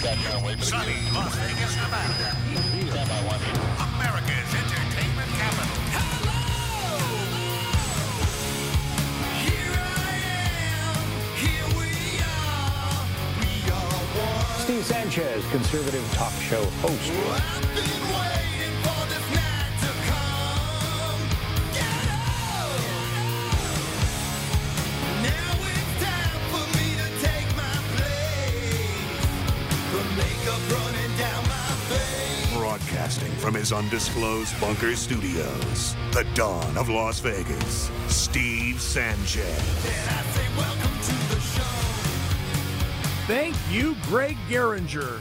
Sunny Las Vegas, Nevada. America's entertainment capital. Hello! Here I am. Here we are. We all want to be here. Steve Sanchez, conservative talk show host. Broadcasting from his undisclosed bunker studios, the dawn of Las Vegas, Steve Sanchez. Thank you, Greg Geringer.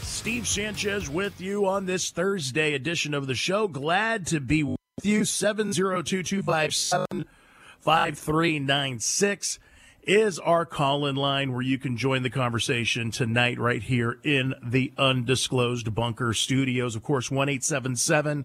Steve Sanchez with you on this Thursday edition of the show. Glad to be with you. 702 257 5396 is our call in line where you can join the conversation tonight, right here in the undisclosed bunker studios. Of course, 1 877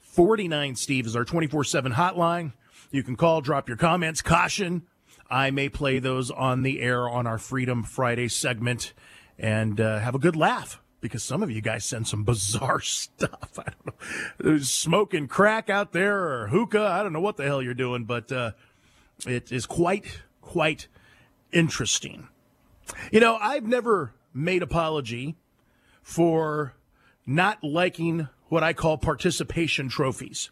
49 Steve is our 24 7 hotline. You can call, drop your comments. Caution, I may play those on the air on our Freedom Friday segment and uh, have a good laugh because some of you guys send some bizarre stuff. I don't know. There's smoking crack out there or hookah. I don't know what the hell you're doing, but uh, it is quite, quite interesting. You know, I've never made apology for not liking what I call participation trophies.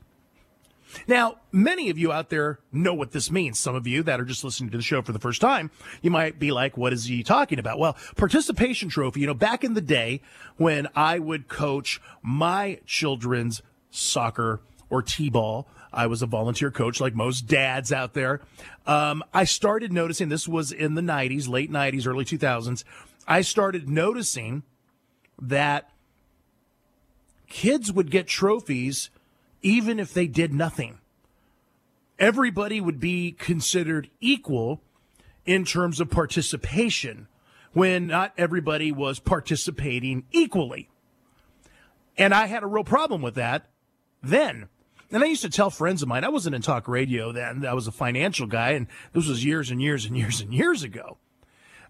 Now, many of you out there know what this means. Some of you that are just listening to the show for the first time, you might be like, what is he talking about? Well, participation trophy, you know, back in the day when I would coach my children's soccer or T-ball, I was a volunteer coach like most dads out there. Um, I started noticing this was in the 90s, late 90s, early 2000s. I started noticing that kids would get trophies even if they did nothing. Everybody would be considered equal in terms of participation when not everybody was participating equally. And I had a real problem with that then. And I used to tell friends of mine, I wasn't in talk radio then, I was a financial guy, and this was years and years and years and years ago.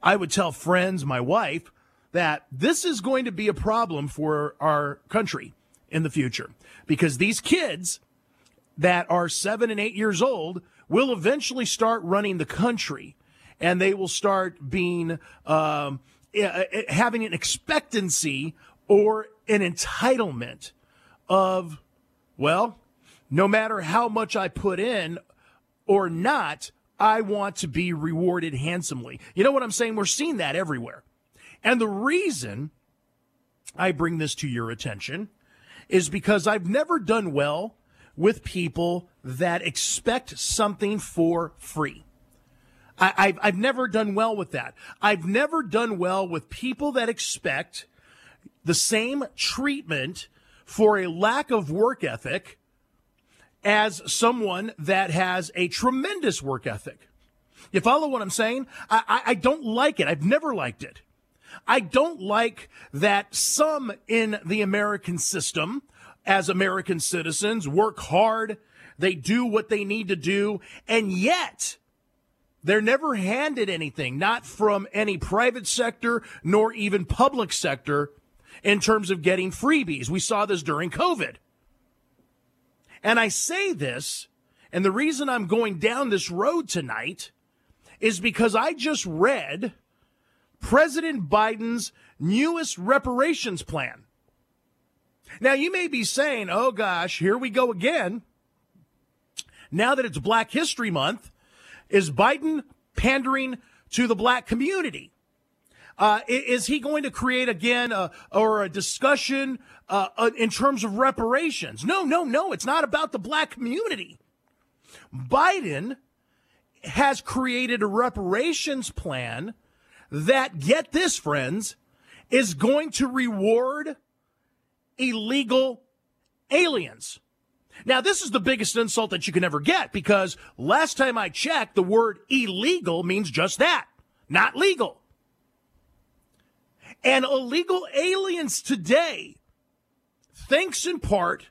I would tell friends, my wife, that this is going to be a problem for our country in the future because these kids that are seven and eight years old will eventually start running the country and they will start being um, eh, eh, having an expectancy or an entitlement of well no matter how much i put in or not i want to be rewarded handsomely you know what i'm saying we're seeing that everywhere and the reason i bring this to your attention is because I've never done well with people that expect something for free. I, have I've never done well with that. I've never done well with people that expect the same treatment for a lack of work ethic as someone that has a tremendous work ethic. You follow what I'm saying? I, I, I don't like it. I've never liked it. I don't like that some in the American system, as American citizens, work hard. They do what they need to do. And yet, they're never handed anything, not from any private sector nor even public sector in terms of getting freebies. We saw this during COVID. And I say this, and the reason I'm going down this road tonight is because I just read President Biden's newest reparations plan. Now, you may be saying, oh gosh, here we go again. Now that it's Black History Month, is Biden pandering to the black community? Uh, is he going to create again a, or a discussion uh, uh, in terms of reparations? No, no, no. It's not about the black community. Biden has created a reparations plan that, get this, friends, is going to reward illegal aliens. Now, this is the biggest insult that you can ever get because last time I checked, the word illegal means just that, not legal. And illegal aliens today, thanks in part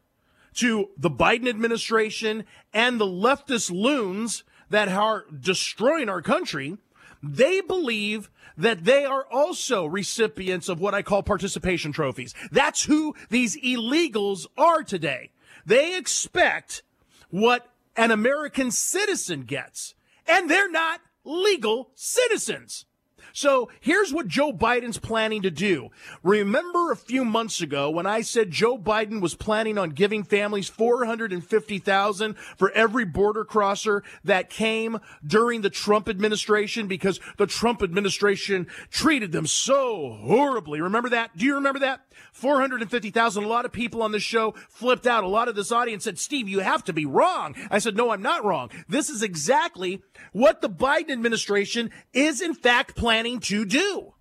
to the Biden administration and the leftist loons that are destroying our country, they believe that they are also recipients of what I call participation trophies. That's who these illegals are today. They expect what an American citizen gets, and they're not legal citizens. So here's what Joe Biden's planning to do. Remember a few months ago when I said Joe Biden was planning on giving families 450,000 for every border crosser that came during the Trump administration because the Trump administration treated them so horribly. Remember that? Do you remember that? 450,000. A lot of people on this show flipped out. A lot of this audience said, Steve, you have to be wrong. I said, no, I'm not wrong. This is exactly what the Biden administration is in fact planning to do.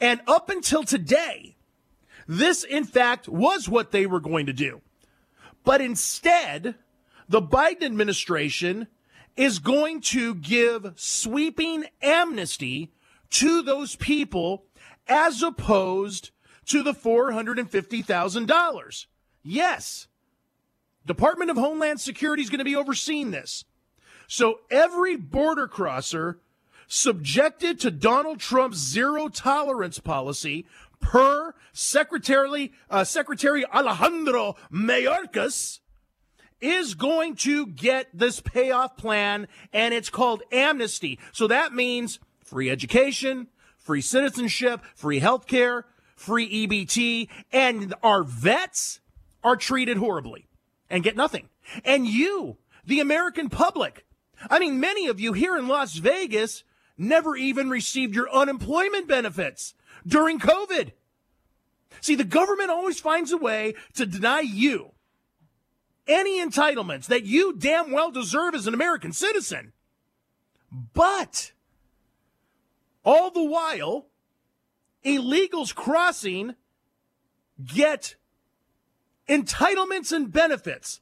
And up until today, this in fact was what they were going to do. But instead, the Biden administration is going to give sweeping amnesty to those people as opposed to the $450,000. Yes. Department of Homeland Security is going to be overseeing this. So every border crosser subjected to Donald Trump's zero tolerance policy per Secretary, uh, Secretary Alejandro Mayorkas is going to get this payoff plan and it's called amnesty. So that means free education, free citizenship, free health care, free EBT, and our vets are treated horribly and get nothing. And you, the American public, I mean, many of you here in Las Vegas never even received your unemployment benefits during COVID. See, the government always finds a way to deny you any entitlements that you damn well deserve as an American citizen. But all the while, illegals crossing get entitlements and benefits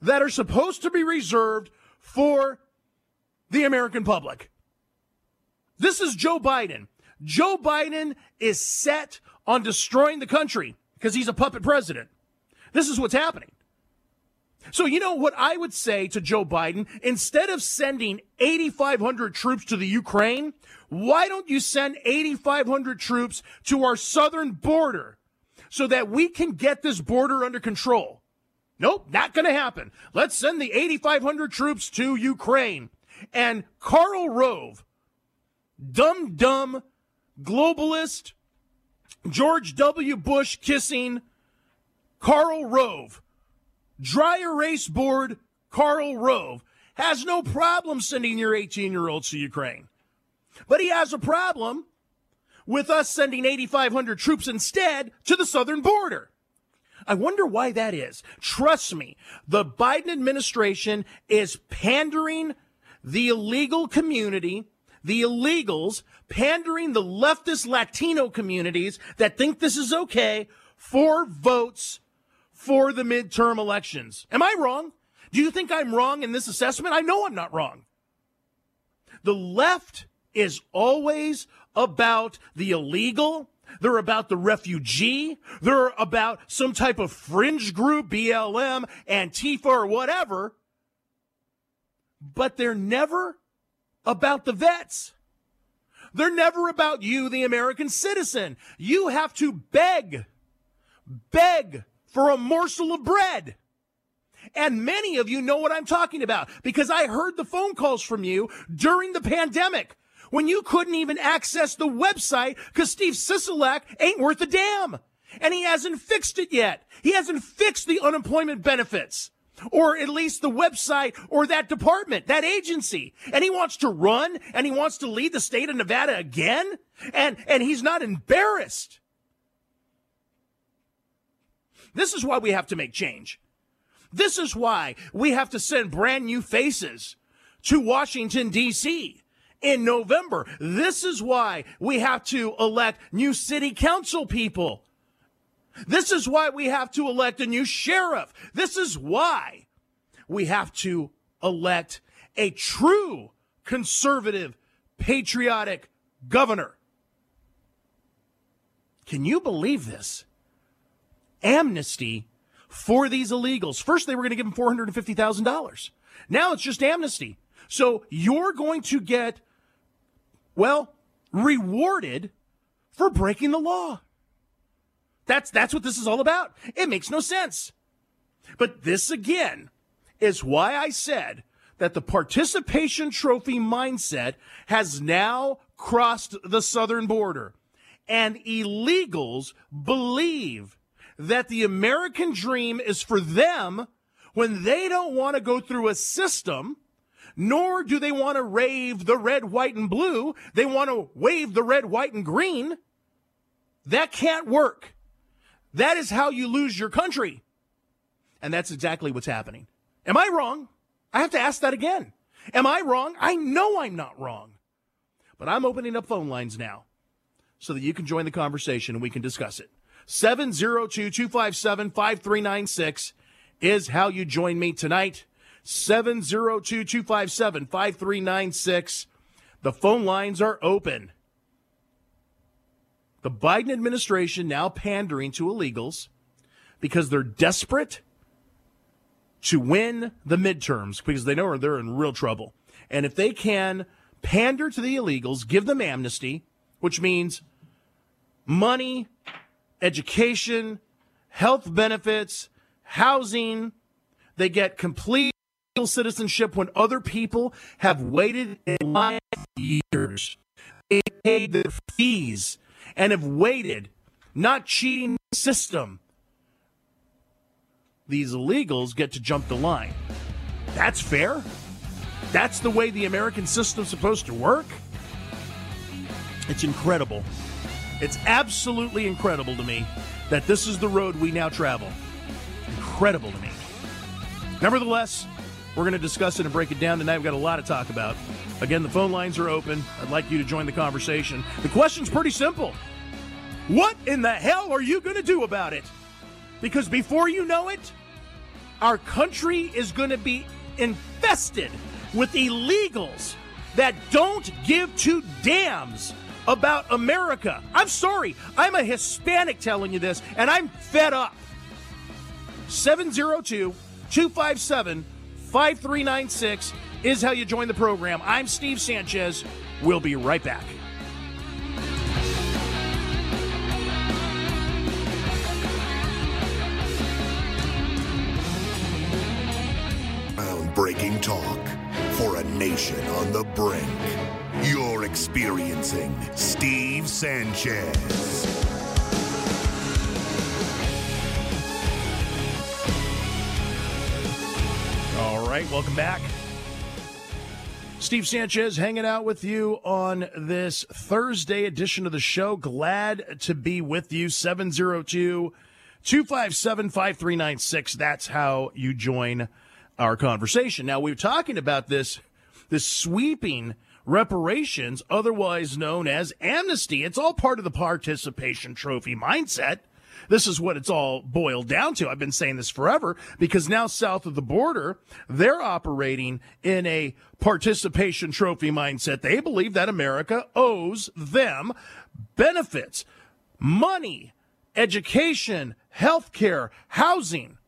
that are supposed to be reserved for the American public. This is Joe Biden. Joe Biden is set on destroying the country because he's a puppet president. This is what's happening. So, you know what I would say to Joe Biden? Instead of sending 8,500 troops to the Ukraine, why don't you send 8,500 troops to our southern border so that we can get this border under control? Nope, not going to happen. Let's send the 8,500 troops to Ukraine. And Karl Rove, dumb, dumb, globalist, George W. Bush kissing Karl Rove dry erase board Karl Rove has no problem sending your 18 year olds to Ukraine. But he has a problem with us sending 8,500 troops instead to the southern border. I wonder why that is. Trust me, the Biden administration is pandering the illegal community, the illegals, pandering the leftist Latino communities that think this is okay for votes for the midterm elections. Am I wrong? Do you think I'm wrong in this assessment? I know I'm not wrong. The left is always about the illegal. They're about the refugee. They're about some type of fringe group, BLM, Antifa, or whatever. But they're never about the vets. They're never about you, the American citizen. You have to beg, beg for a morsel of bread. And many of you know what I'm talking about because I heard the phone calls from you during the pandemic when you couldn't even access the website because Steve Sisolak ain't worth a damn. And he hasn't fixed it yet. He hasn't fixed the unemployment benefits or at least the website or that department, that agency. And he wants to run and he wants to lead the state of Nevada again. And, and he's not embarrassed. This is why we have to make change. This is why we have to send brand new faces to Washington, D.C. in November. This is why we have to elect new city council people. This is why we have to elect a new sheriff. This is why we have to elect a true conservative, patriotic governor. Can you believe this? amnesty for these illegals. First, they were going to give them $450,000. Now it's just amnesty. So you're going to get, well, rewarded for breaking the law. That's, that's what this is all about. It makes no sense. But this again is why I said that the participation trophy mindset has now crossed the southern border. And illegals believe that the American dream is for them when they don't want to go through a system, nor do they want to rave the red, white, and blue. They want to wave the red, white, and green. That can't work. That is how you lose your country. And that's exactly what's happening. Am I wrong? I have to ask that again. Am I wrong? I know I'm not wrong. But I'm opening up phone lines now so that you can join the conversation and we can discuss it. 702 257 5396 is how you join me tonight. 702 257 5396. The phone lines are open. The Biden administration now pandering to illegals because they're desperate to win the midterms because they know they're in real trouble. And if they can pander to the illegals, give them amnesty, which means money, education, health benefits, housing. They get complete citizenship when other people have waited in line years. They paid their fees and have waited, not cheating the system. These illegals get to jump the line. That's fair? That's the way the American system's supposed to work? It's incredible. It's absolutely incredible to me that this is the road we now travel. Incredible to me. Nevertheless, we're going to discuss it and break it down tonight. We've got a lot to talk about. Again, the phone lines are open. I'd like you to join the conversation. The question's pretty simple What in the hell are you going to do about it? Because before you know it, our country is going to be infested with illegals that don't give two damns about America. I'm sorry. I'm a Hispanic telling you this, and I'm fed up. 702 257 5396 is how you join the program. I'm Steve Sanchez. We'll be right back. Breaking talk for a nation on the brink. You're experiencing Steve Sanchez. All right, welcome back. Steve Sanchez hanging out with you on this Thursday edition of the show. Glad to be with you. 702 257 5396. That's how you join our conversation. Now, we are talking about this, this sweeping reparations, otherwise known as amnesty. It's all part of the participation trophy mindset. This is what it's all boiled down to. I've been saying this forever because now south of the border, they're operating in a participation trophy mindset. They believe that America owes them benefits, money, education, health care, housing.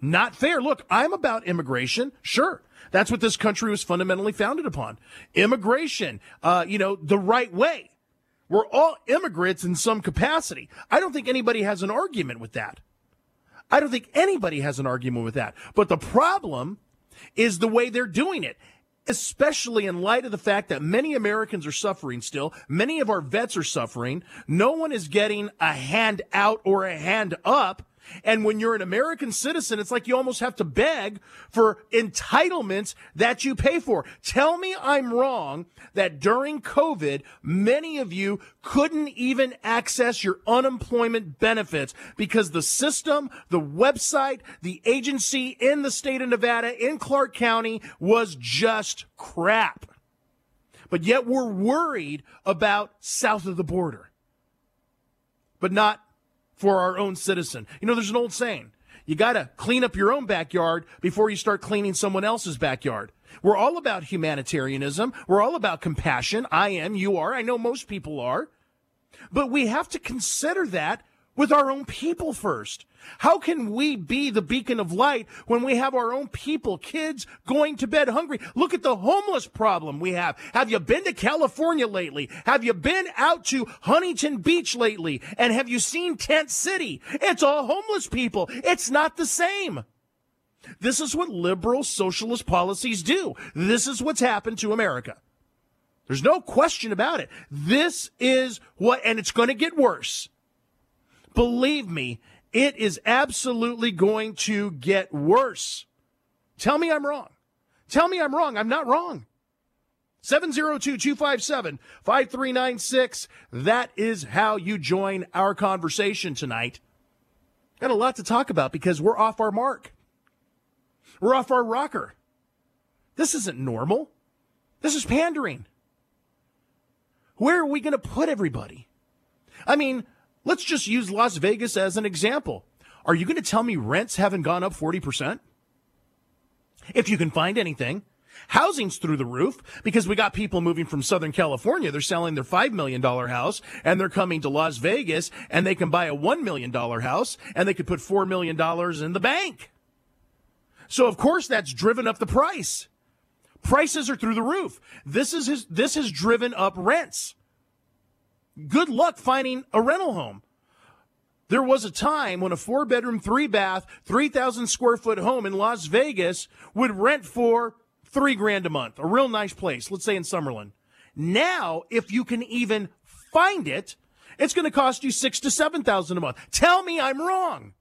Not fair. Look, I'm about immigration. Sure. That's what this country was fundamentally founded upon. Immigration, uh, you know, the right way. We're all immigrants in some capacity. I don't think anybody has an argument with that. I don't think anybody has an argument with that. But the problem is the way they're doing it, especially in light of the fact that many Americans are suffering still. Many of our vets are suffering. No one is getting a hand out or a hand up and when you're an American citizen, it's like you almost have to beg for entitlements that you pay for. Tell me I'm wrong that during COVID, many of you couldn't even access your unemployment benefits because the system, the website, the agency in the state of Nevada, in Clark County was just crap. But yet we're worried about south of the border, but not for our own citizen. You know, there's an old saying. You got to clean up your own backyard before you start cleaning someone else's backyard. We're all about humanitarianism. We're all about compassion. I am, you are. I know most people are. But we have to consider that with our own people first. How can we be the beacon of light when we have our own people, kids going to bed hungry? Look at the homeless problem we have. Have you been to California lately? Have you been out to Huntington Beach lately? And have you seen Tent City? It's all homeless people. It's not the same. This is what liberal socialist policies do. This is what's happened to America. There's no question about it. This is what, and it's going to get worse. Believe me, it is absolutely going to get worse. Tell me I'm wrong. Tell me I'm wrong. I'm not wrong. 702-257-5396. That is how you join our conversation tonight. Got a lot to talk about because we're off our mark. We're off our rocker. This isn't normal. This is pandering. Where are we going to put everybody? I mean, let's just use Las Vegas as an example. Are you going to tell me rents haven't gone up 40%? If you can find anything. Housing's through the roof because we got people moving from Southern California. They're selling their $5 million house and they're coming to Las Vegas and they can buy a $1 million house and they could put $4 million in the bank. So of course that's driven up the price. Prices are through the roof. This is his, this has driven up rents. Good luck finding a rental home. There was a time when a four bedroom, three bath, 3,000 square foot home in Las Vegas would rent for three grand a month, a real nice place, let's say in Summerlin. Now, if you can even find it, it's going to cost you six to 7,000 a month. Tell me I'm wrong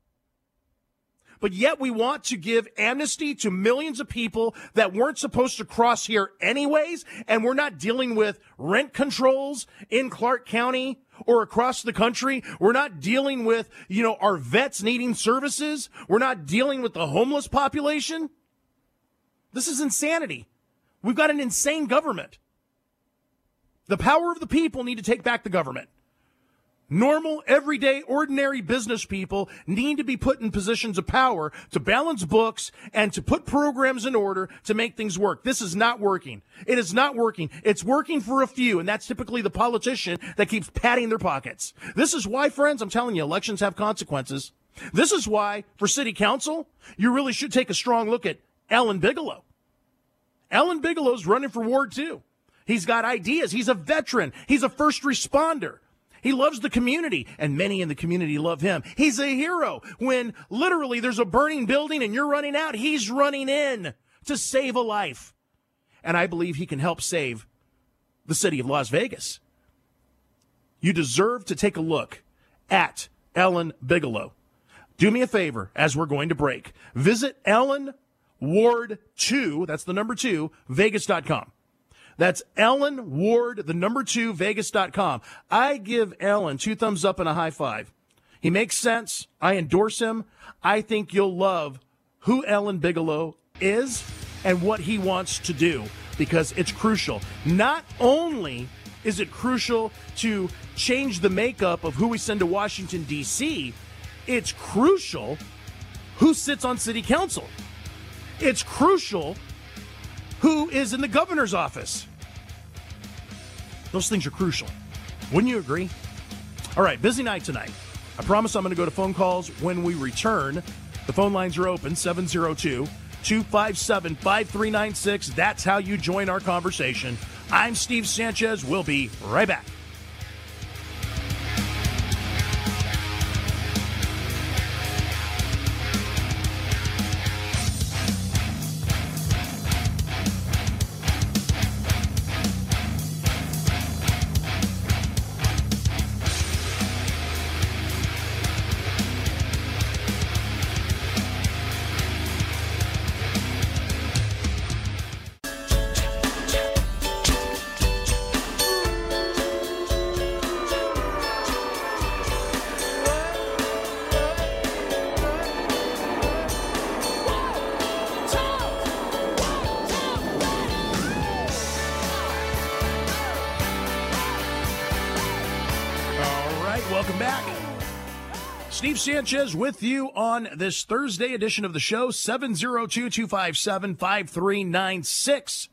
but yet we want to give amnesty to millions of people that weren't supposed to cross here anyways, and we're not dealing with rent controls in Clark County or across the country. We're not dealing with, you know, our vets needing services. We're not dealing with the homeless population. This is insanity. We've got an insane government. The power of the people need to take back the government. Normal, everyday, ordinary business people need to be put in positions of power to balance books and to put programs in order to make things work. This is not working. It is not working. It's working for a few, and that's typically the politician that keeps patting their pockets. This is why, friends, I'm telling you, elections have consequences. This is why, for city council, you really should take a strong look at Alan Bigelow. Alan Bigelow's running for Ward 2. He's got ideas. He's a veteran. He's a first responder. He loves the community, and many in the community love him. He's a hero. When literally there's a burning building and you're running out, he's running in to save a life. And I believe he can help save the city of Las Vegas. You deserve to take a look at Alan Bigelow. Do me a favor as we're going to break. Visit Ellen Ward 2, that's the number 2, vegas.com. That's Ellen Ward, the number two, Vegas.com. I give Ellen two thumbs up and a high five. He makes sense. I endorse him. I think you'll love who Alan Bigelow is and what he wants to do because it's crucial. Not only is it crucial to change the makeup of who we send to Washington, D.C., it's crucial who sits on city council. It's crucial who is in the governor's office. Those things are crucial. Wouldn't you agree? All right, busy night tonight. I promise I'm going to go to phone calls when we return. The phone lines are open 702 257 5396. That's how you join our conversation. I'm Steve Sanchez. We'll be right back. Sanchez with you on this Thursday edition of the show. 702 257 5396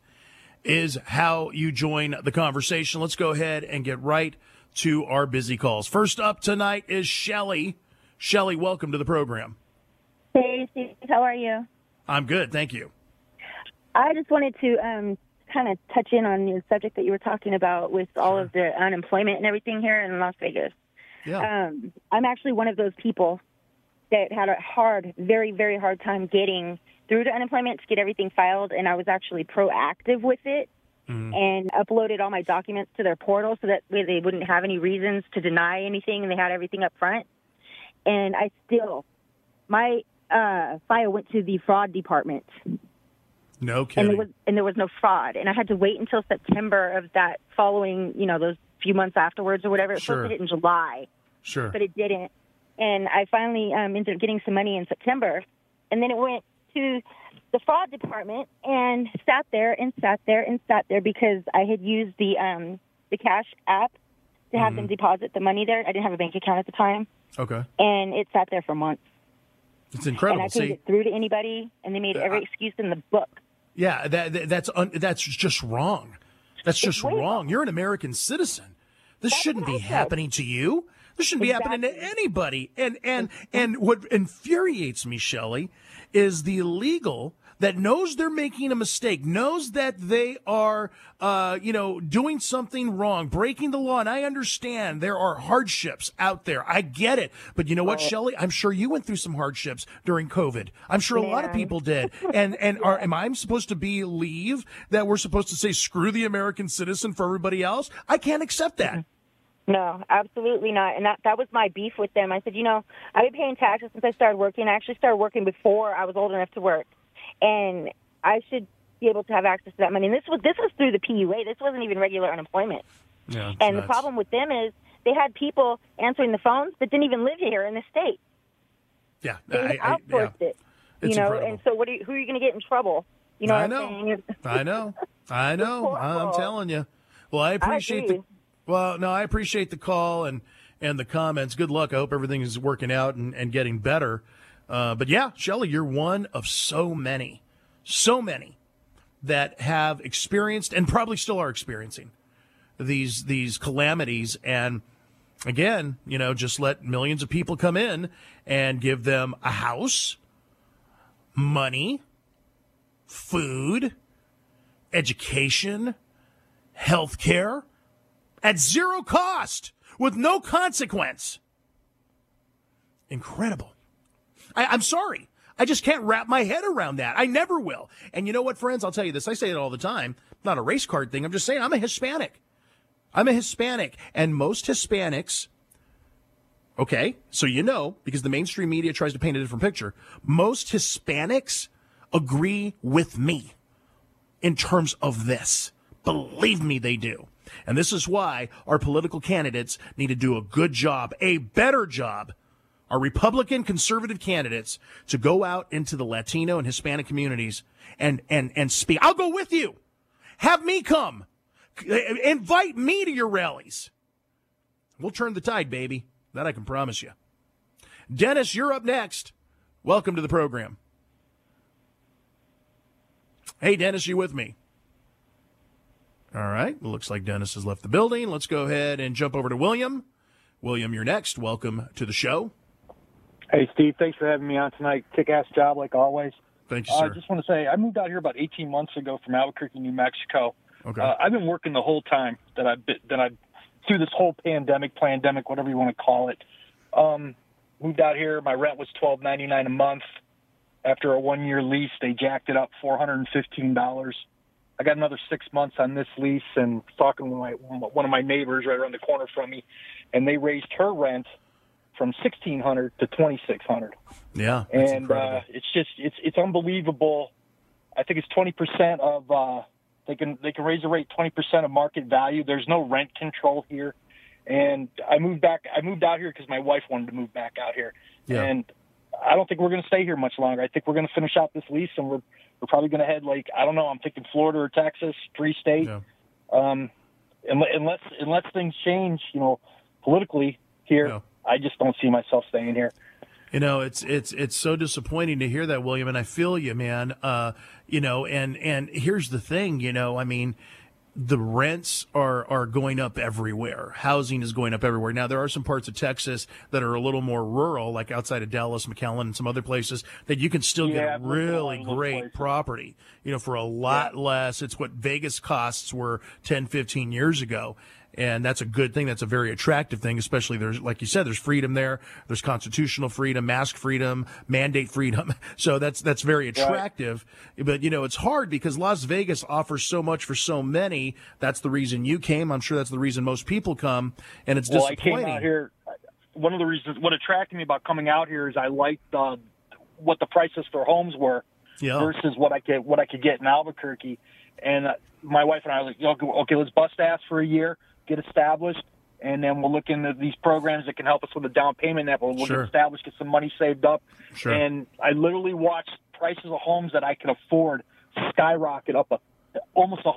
is how you join the conversation. Let's go ahead and get right to our busy calls. First up tonight is Shelly. Shelly, welcome to the program. Hey, Steve. How are you? I'm good, thank you. I just wanted to um, kind of touch in on the subject that you were talking about with all of the unemployment and everything here in Las Vegas. Yeah. Um, I'm actually one of those people that had a hard, very, very hard time getting through to unemployment to get everything filed, and I was actually proactive with it and uploaded all my documents to their portal so that way they wouldn't have any reasons to deny anything, and they had everything up front. And I still, my uh, file went to the fraud department, no and kidding. there was and there was no fraud, and I had to wait until September of that following, you know, those few months afterwards or whatever. It was Sure. supposed to hit in July sure. but it didn't. And I finally um, ended up getting some money in September, and then it went to the fraud department and sat there and sat there and sat there because I had used the um, the Cash app to have Mm-hmm. them deposit the money there. I didn't have a bank account at the time, okay. and it sat there for months. It's incredible. And. I couldn't See, get through to anybody, and they made every excuse in the book. yeah, that, that- that's un, that's just wrong. That's just wrong. You're an American citizen. This shouldn't be I happening to you. This shouldn't be happening to anybody. And and and what infuriates me, Shelley, is the legal that knows they're making a mistake, knows that they are, uh, you know, doing something wrong, breaking the law. And I understand there are hardships out there. I get it. But you know what, Shelley? I'm sure you went through some hardships during COVID. I'm sure a lot of people did. And and are am I supposed to believe that we're supposed to say screw the American citizen for everybody else? I can't accept that. No, absolutely not. And that that was my beef with them. I said, you know, I've been paying taxes since I started working. I actually started working before I was old enough to work, and I should be able to have access to that money. And this was this was through the PUA. This wasn't even regular unemployment. Yeah, And the problem with them is they had people answering the phones that didn't even live here in the state. yeah, They I- I- yeah. it. You It's know, incredible. and so what? Are you, who are you going to get in trouble? You know I know. I know. I know. I'm telling you. Well, I appreciate the agree. Well, no, I appreciate the call and and the comments. Good luck. I hope everything is working out and, and getting better. Uh, but yeah, Shelley, you're one of so many, so many that have experienced and probably still are experiencing these these calamities and again, you know, just let millions of people come in and give them a house, money, food, education, health care at zero cost with no consequence. Incredible. I, I'm sorry. I just can't wrap my head around that. I never will. And you know what, friends? I'll tell you this. I say it all the time. Not a race card thing. I'm just saying I'm a Hispanic. I'm a Hispanic. And most Hispanics, okay, so you know, because the mainstream media tries to paint a different picture, most Hispanics agree with me in terms of this. Believe me, they do. And this is why our political candidates need to do a good job, a better job. Our Republican conservative candidates to go out into the Latino and Hispanic communities and, and, and speak. I'll go with you. Have me come. Invite me to your rallies. We'll turn the tide, baby. That I can promise you. Dennis, you're up next. Welcome to the program. Hey, Dennis, you with me? All right. Looks like Dennis has left the building. Let's go ahead and jump over to William. William, you're next. Welcome to the show. Hey, Steve, thanks for having me on tonight. Kick ass job, like always. Thank you, I sir. just want to say, I moved out here about 18 months ago from Albuquerque, New Mexico. Okay. Uh, I've been working the whole time that I've been, that I've through this whole pandemic, pandemic, whatever you want to call it. Um, moved out here. My rent was 12.99 a month. After a one year lease, they jacked it up $415. I got another six months on this lease, and talking with my one of my neighbors right around the corner from me, and they raised her rent from 1600 to 2600 yeah. That's and incredible. uh, it's just it's it's unbelievable. I think it's twenty percent of uh, they can they can raise the rate twenty percent of market value. There's no rent control here, and I moved back. I moved out here because my wife wanted to move back out here, Yeah. and I don't think we're going to stay here much longer. I think we're going to finish out this lease, and we're we're probably going to head like I don't know. I'm thinking Florida or Texas, free state. Yeah. Um, unless unless things change, you know, politically here, Yeah. I just don't see myself staying here. You know, it's it's it's so disappointing to hear that, William, and I feel you, man. Uh, you know, and and here's the thing, you know, I mean, the rents are are going up everywhere. Housing is going up everywhere. Now there are some parts of Texas that are a little more rural, like outside of Dallas, McAllen, and some other places that you can still Yeah, get I've looked at a really great places. property, you know, for a lot less. It's what Vegas costs were 10, 15 years ago. And that's a good thing. That's a very attractive thing, especially there's, like you said, there's freedom there. There's constitutional freedom, mask freedom, mandate freedom. So that's, that's very attractive. But, you know, it's hard because Las Vegas offers so much for so many. That's the reason you came. I'm sure that's the reason most people come. And it's Well, I came out here. One of the reasons, what attracted me about coming out here is I liked uh, what the prices for homes were Yeah. versus what I could what I could get in Albuquerque. And uh, my wife and I were like, okay, let's bust ass for a year, get established, and then we'll look into these programs that can help us with a down payment. That we'll Sure. get established, get some money saved up. Sure. And I literally watched prices of homes that I could afford skyrocket up a, almost a,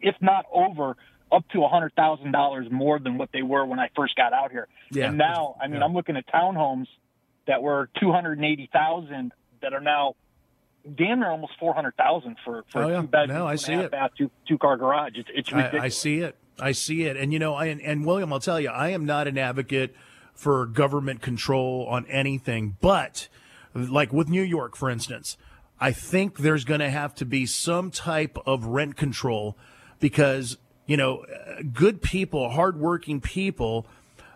if not over up to a hundred thousand dollars more than what they were when I first got out here. Yeah. And now, I mean, Yeah. I'm looking at townhomes that were two hundred and eighty thousand that are now damn near almost four hundred thousand for for Oh, yeah. a two bedroom, No, I two and a see it. bath, two two car garage. It's it's ridiculous. I, I see it. I see it. And you know, I, and, and William, I'll tell you, I am not an advocate for government control on anything, but like with New York, for instance, I think there's going to have to be some type of rent control because you know, good people, hardworking people,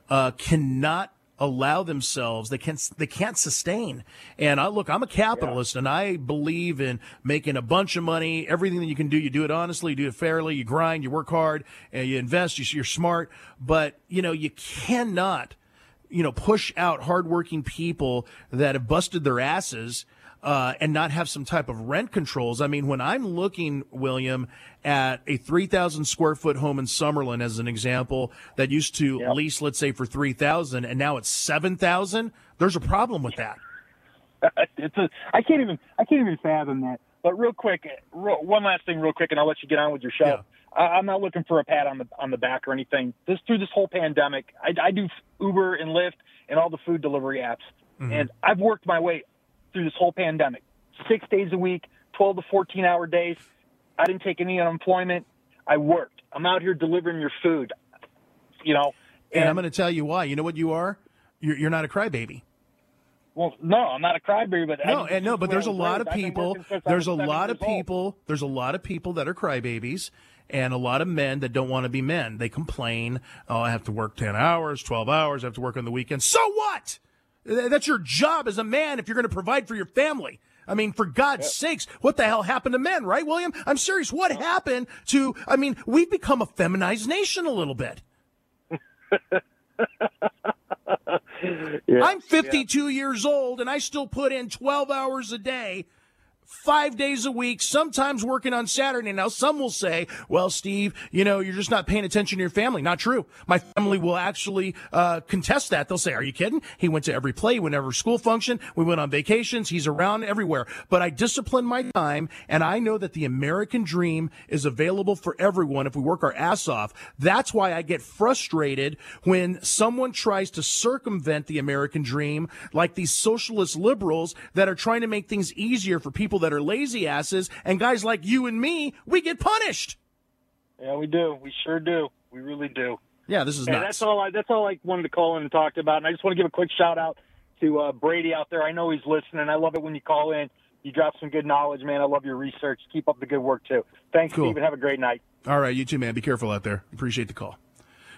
uh, cannot allow themselves they can't they can't sustain. And i look i'm a capitalist and i believe in making a bunch of money. Everything that you can do you do it honestly you do it fairly you grind you work hard and you invest you- you're smart. But you know you cannot you know push out hardworking people that have busted their asses uh, and not have some type of rent controls. I mean, when I'm looking, William, at a 3,000 square foot home in Summerlin as an example that used to Yep. lease, let's say, for 3,000 and now it's 7,000, there's a problem with that. it's a I can't even I can't even fathom that. But real quick, real, one last thing, real quick, and I'll let you get on with your show. Yeah. I, I'm not looking for a pat on the on the back or anything. This through this whole pandemic, I, I do Uber and Lyft and all the food delivery apps, and I've worked my way through this whole pandemic, six days a week, twelve to fourteen hour days. I didn't take any unemployment. I worked. I'm out here delivering your food. You know, And I'm going to tell you why. You know what you are? You're, you're not a crybaby. well, no, I'm not a crybaby, but No, just- and no, but there's a I lot of raised. I've been people. I There's a lot of years old. people. There's a lot of people that are crybabies, and a lot of men that don't want to be men. They complain. Oh, I have to work ten hours, twelve hours. I have to work on the weekend." So what? Th- That's your job as a man if you're going to provide for your family. I mean, for God's sakes, what the hell happened to men, right, William? I'm serious. What happened to? I mean, we've become a feminized nation a little bit. I'm 52 years old and I still put in 12 hours a day, five days a week, sometimes working on Saturday. Now, some will say, well, Steve, you know, you're just not paying attention to your family. Not true. My family will actually uh, contest that. They'll say, are you kidding? He went to every play, whenever school function. We went on vacations. He's around everywhere. But I discipline my time and I know that the American dream is available for everyone if we work our ass off. That's why I get frustrated when someone tries to circumvent the American dream, like these socialist liberals that are trying to make things easier for people that are lazy asses, and guys like you and me, we get punished. Yeah, we do. We sure do. We really do. Yeah, this is Hey, that's all. I, that's all I wanted to call in and talk about. And I just want to give a quick shout out to uh, Brady out there. I know he's listening. I love it when you call in. You drop some good knowledge, man. I love your research. Keep up the good work too. Thanks, Cool. Stephen. Have a great night. All right, you too, man. Be careful out there. Appreciate the call.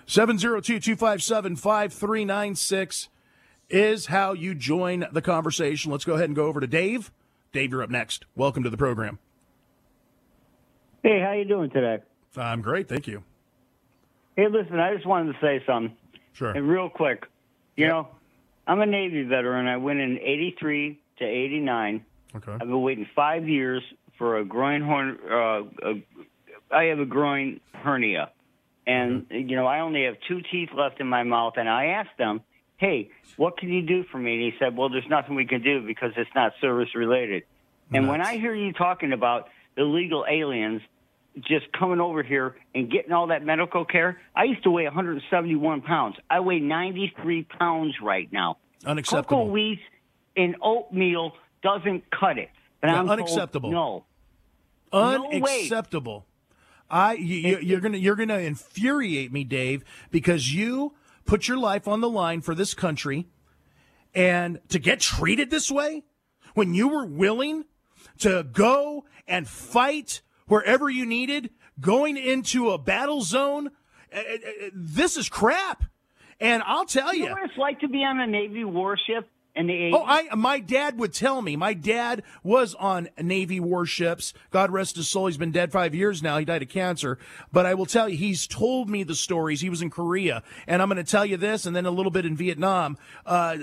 702 257 5396 is how you join the conversation. Let's go ahead and go over to Dave. Dave, you're up next. Welcome to the program. Hey, how you doing today? I'm great. Thank you. Hey, listen, I just wanted to say something, Sure. and real quick. You know, I'm a Navy veteran. I went in '83 to '89. Okay. I've been waiting five years for a groin horn. Uh, a, I have a groin hernia, and you know I only have two teeth left in my mouth. And I asked them, "Hey, what can you do for me?" And he said, "Well, there's nothing we can do because it's not service related." And when I hear you talking about illegal aliens just coming over here and getting all that medical care, I used to weigh 171 pounds. I weigh 93 pounds right now. Unacceptable. Cocoa wheat and oatmeal doesn't cut it. And Yeah, I'm unacceptable. no. No. Unacceptable. I you, you're gonna you're gonna infuriate me, Dave, because you put your life on the line for this country, and to get treated this way when you were willing to go and fight wherever you needed, going into a battle zone. Uh, uh, uh, this is crap. And I'll tell you, you know what it's like to be on a Navy warship in the 80s? Oh, I my dad would tell me. My dad was on Navy warships. God rest his soul. He's been dead five years now. He died of cancer. But I will tell you, he's told me the stories. He was in Korea, and I'm going to tell you this, and then a little bit in Vietnam. Uh,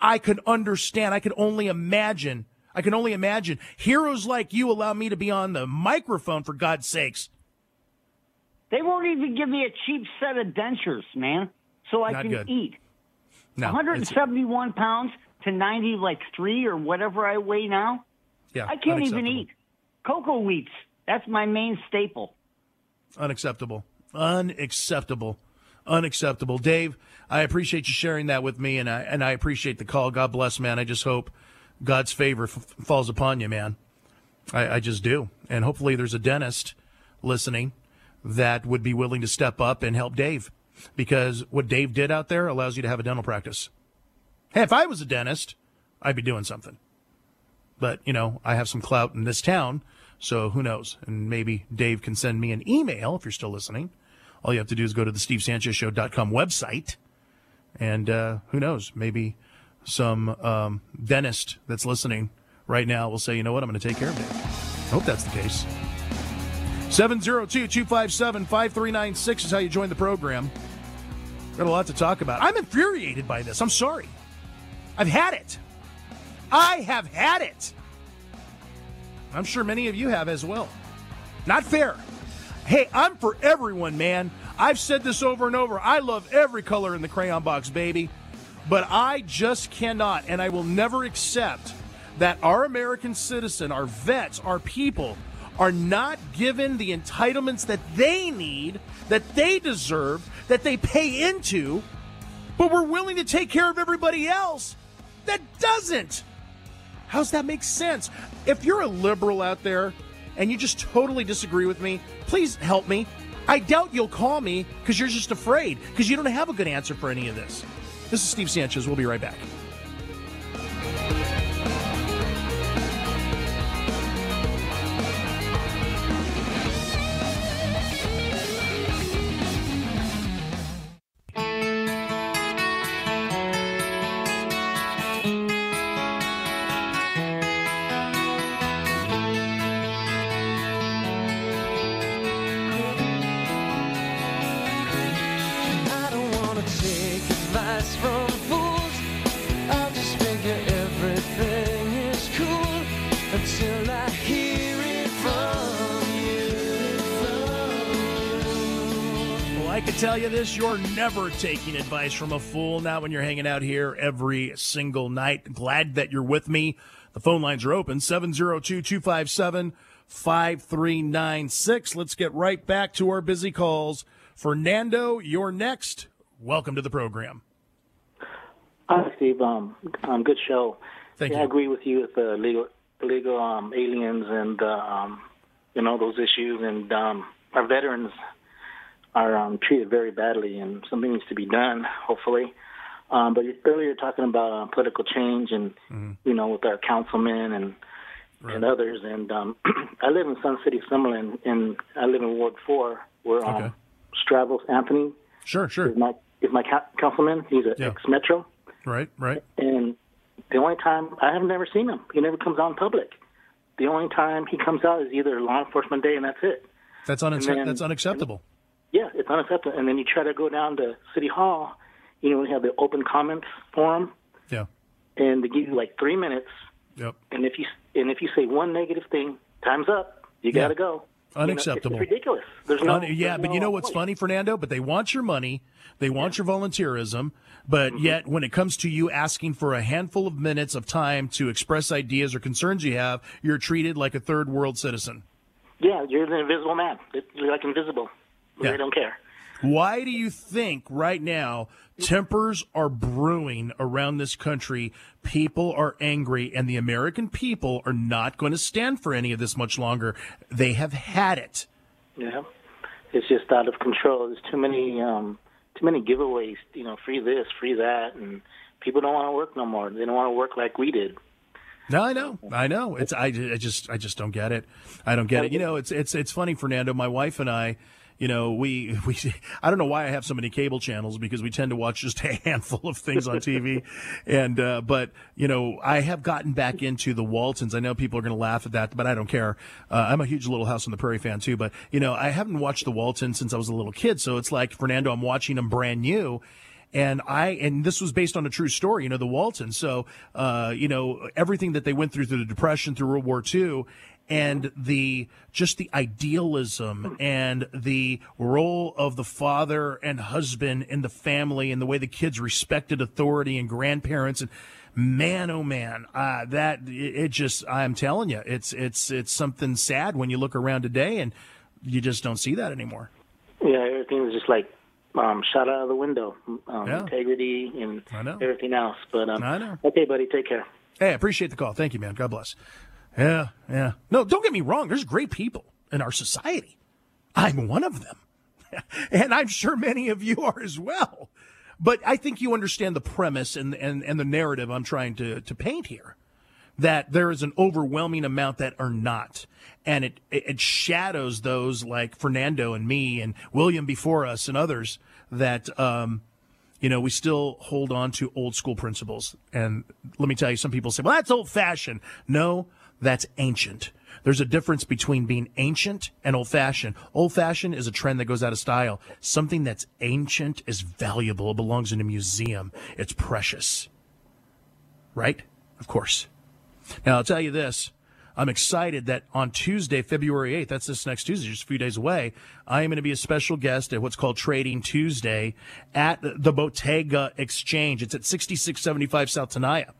I could understand. I could only imagine. I can only imagine. Heroes like you allow me to be on the microphone for God's sakes. They won't even give me a cheap set of dentures, man, so I Not can good. eat. No, 171 pounds to 90 like 3 or whatever I weigh now. yeah, I can't even eat. Coco Wheats. That's my main staple. Unacceptable. Unacceptable. Unacceptable. Dave, I appreciate you sharing that with me, and I and I appreciate the call. God bless, man. I just hope God's favor f- falls upon you, man. I, I just do, and hopefully there's a dentist listening that would be willing to step up and help Dave, because what Dave did out there allows you to have a dental practice. Hey, if I was a dentist, I'd be doing something. But, you know, I have some clout in this town, so who knows? And maybe Dave can send me an email if you're still listening. All you have to do is go to the stevesanchezshow.com website, and uh, who knows? Maybe some um, dentist that's listening right now will say, you know what, I'm going to take care of Dave. I hope that's the case. 702 257 5396 is how you join the program. Got a lot to talk about. I'm infuriated by this. I'm sorry. I've had it. I have had it. I'm sure many of you have as well. Not fair. Hey, I'm for everyone, man. I've said this over and over. I love every color in the crayon box, baby. But I just cannot, and I will never accept that our American citizen, our vets, our people, are not given the entitlements that they need, that they deserve, that they pay into, but we're willing to take care of everybody else that doesn't. How's that make sense? If you're a liberal out there and you just totally disagree with me, please help me. I doubt you'll call me because you're just afraid because you don't have a good answer for any of this. This is Steve Sanchez. We'll be right back. You this you're never taking advice from a fool, not when you're hanging out here every single night. Glad that you're with me. The phone lines are open 702 257 5396. Let's get right back to our busy calls. Fernando, you're next. Welcome to the program. Hi, Steve. Um, um, good show. Thank yeah, you. I agree with you with the legal, illegal um, aliens and uh, um, you know those issues, and um, our veterans are um, treated very badly, and something needs to be done. Hopefully, um, but earlier you're talking about uh, political change, and Mm-hmm. you know with our councilmen and and others, and um, I live in Sun City, Summerlin, and I live in Ward Four, where um, Okay. Stavros Anthony Sure, sure. is my is my councilman. He's an Yeah. ex Metro. Right, right. And the only time I have never seen him, he never comes out in public. The only time he comes out is either law enforcement day, and that's it. That's, unac- then- that's unacceptable. Yeah, it's unacceptable. And then you try to go down to City Hall, you know, we have the open comments forum, Yeah. and they give you like three minutes. Yep. And if you and if you say one negative thing, time's up. You Yeah. got to go. You know, it's- Unacceptable. it's ridiculous. There's no. Un- yeah, there's but you know what's point. funny, Fernando? But they want your money. They want your volunteerism. But Mm-hmm. yet, when it comes to you asking for a handful of minutes of time to express ideas or concerns you have, you're treated like a third world citizen. Yeah, you're an invisible man. You're like invisible. Yeah. They don't care. Why do you think right now tempers are brewing around this country? People are angry, and the American people are not going to stand for any of this much longer. They have had it. Yeah. it's just out of control. There's too many um, too many giveaways. You know, free this, free that, and people don't want to work no more. They don't want to work like we did. No, I know, I know. It's I, I just I just don't get it. I don't get it. You know, it's it's it's funny, Fernando. My wife and I, you know, we we I don't know why I have so many cable channels because we tend to watch just a handful of things on TV, and uh, but you know, I have gotten back into the Waltons. I know people are going to laugh at that, but I don't care. Uh, I'm a huge Little House on the Prairie fan too, but you know, I haven't watched the Waltons since I was a little kid, so it's like Fernando, I'm watching them brand new and I and this was based on a true story, you know, the Waltons. So, uh, you know, everything that they went through through the Depression, through World War II, and the just the idealism and the role of the father and husband in the family and the way the kids respected authority and grandparents and man oh man uh, that it just i'm telling you it's it's it's something sad when you look around today and you just don't see that anymore Yeah, everything was just like um, shot out of the window. Um, Yeah. Integrity and I know. everything else. But um, I know. okay, buddy, take care. Hey, I appreciate the call. Thank you, man. God bless. Yeah, yeah. No, don't get me wrong. There's great people in our society. I'm one of them. and I'm sure many of you are as well. But I think you understand the premise and, and, and the narrative I'm trying to, to paint here. That there is an overwhelming amount that are not. And it, it shadows those like Fernando and me and William before us and others that, um, you know, we still hold on to old school principles. And let me tell you, some people say, well, that's old fashioned. No, that's ancient. There's a difference between being ancient and old fashioned. Old fashioned is a trend that goes out of style. Something that's ancient is valuable. It belongs in a museum. It's precious. Right? Of course. Now, I'll tell you this. I'm excited that on Tuesday, February 8th, that's this next Tuesday, just a few days away, I am going to be a special guest at what's called Trading Tuesday at the Bottega Exchange. It's at 6675 South Tenaya.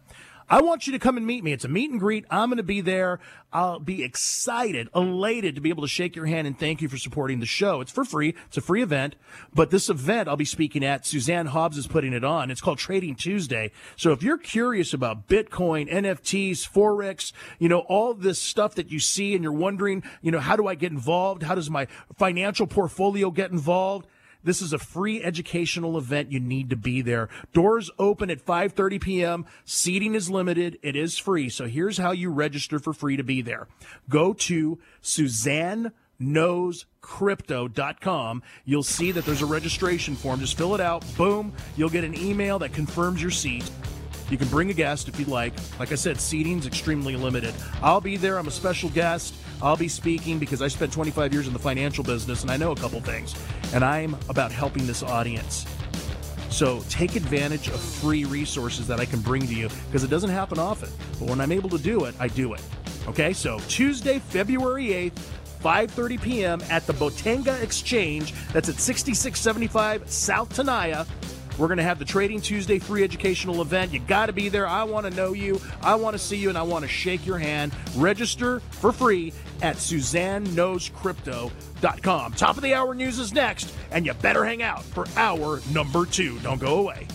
I want you to come and meet me. It's a meet and greet. I'm going to be there. I'll be excited, elated to be able to shake your hand and thank you for supporting the show. It's for free. It's a free event. But this event I'll be speaking at, Suzanne Hobbs is putting it on. It's called Trading Tuesday. So if you're curious about Bitcoin, NFTs, Forex, you know, all this stuff that you see and you're wondering, you know, how do I get involved? How does my financial portfolio get involved? This is a free educational event. You need to be there. Doors open at 5:30 p.m. Seating is limited. It is free. So here's how you register for free to be there. Go to Suzanne knowscrypto.com. You'll see that there's a registration form. Just fill it out. Boom. You'll get an email that confirms your seat. You can bring a guest if you'd like. Like I said, seating's extremely limited. I'll be there. I'm a special guest. I'll be speaking because I spent 25 years in the financial business and I know a couple things. And I'm about helping this audience. So take advantage of free resources that I can bring to you because it doesn't happen often. But when I'm able to do it, I do it. Okay, so Tuesday, February 8th, 5:30 p.m. at the Botenga Exchange. That's at 6675 South Tenaya. We're going to have the Trading Tuesday free educational event. You got to be there. I want to know you. I want to see you, and I want to shake your hand. Register for free at SuzanneKnowsCrypto.com. Top of the hour news is next, and you better hang out for hour number two. Don't go away.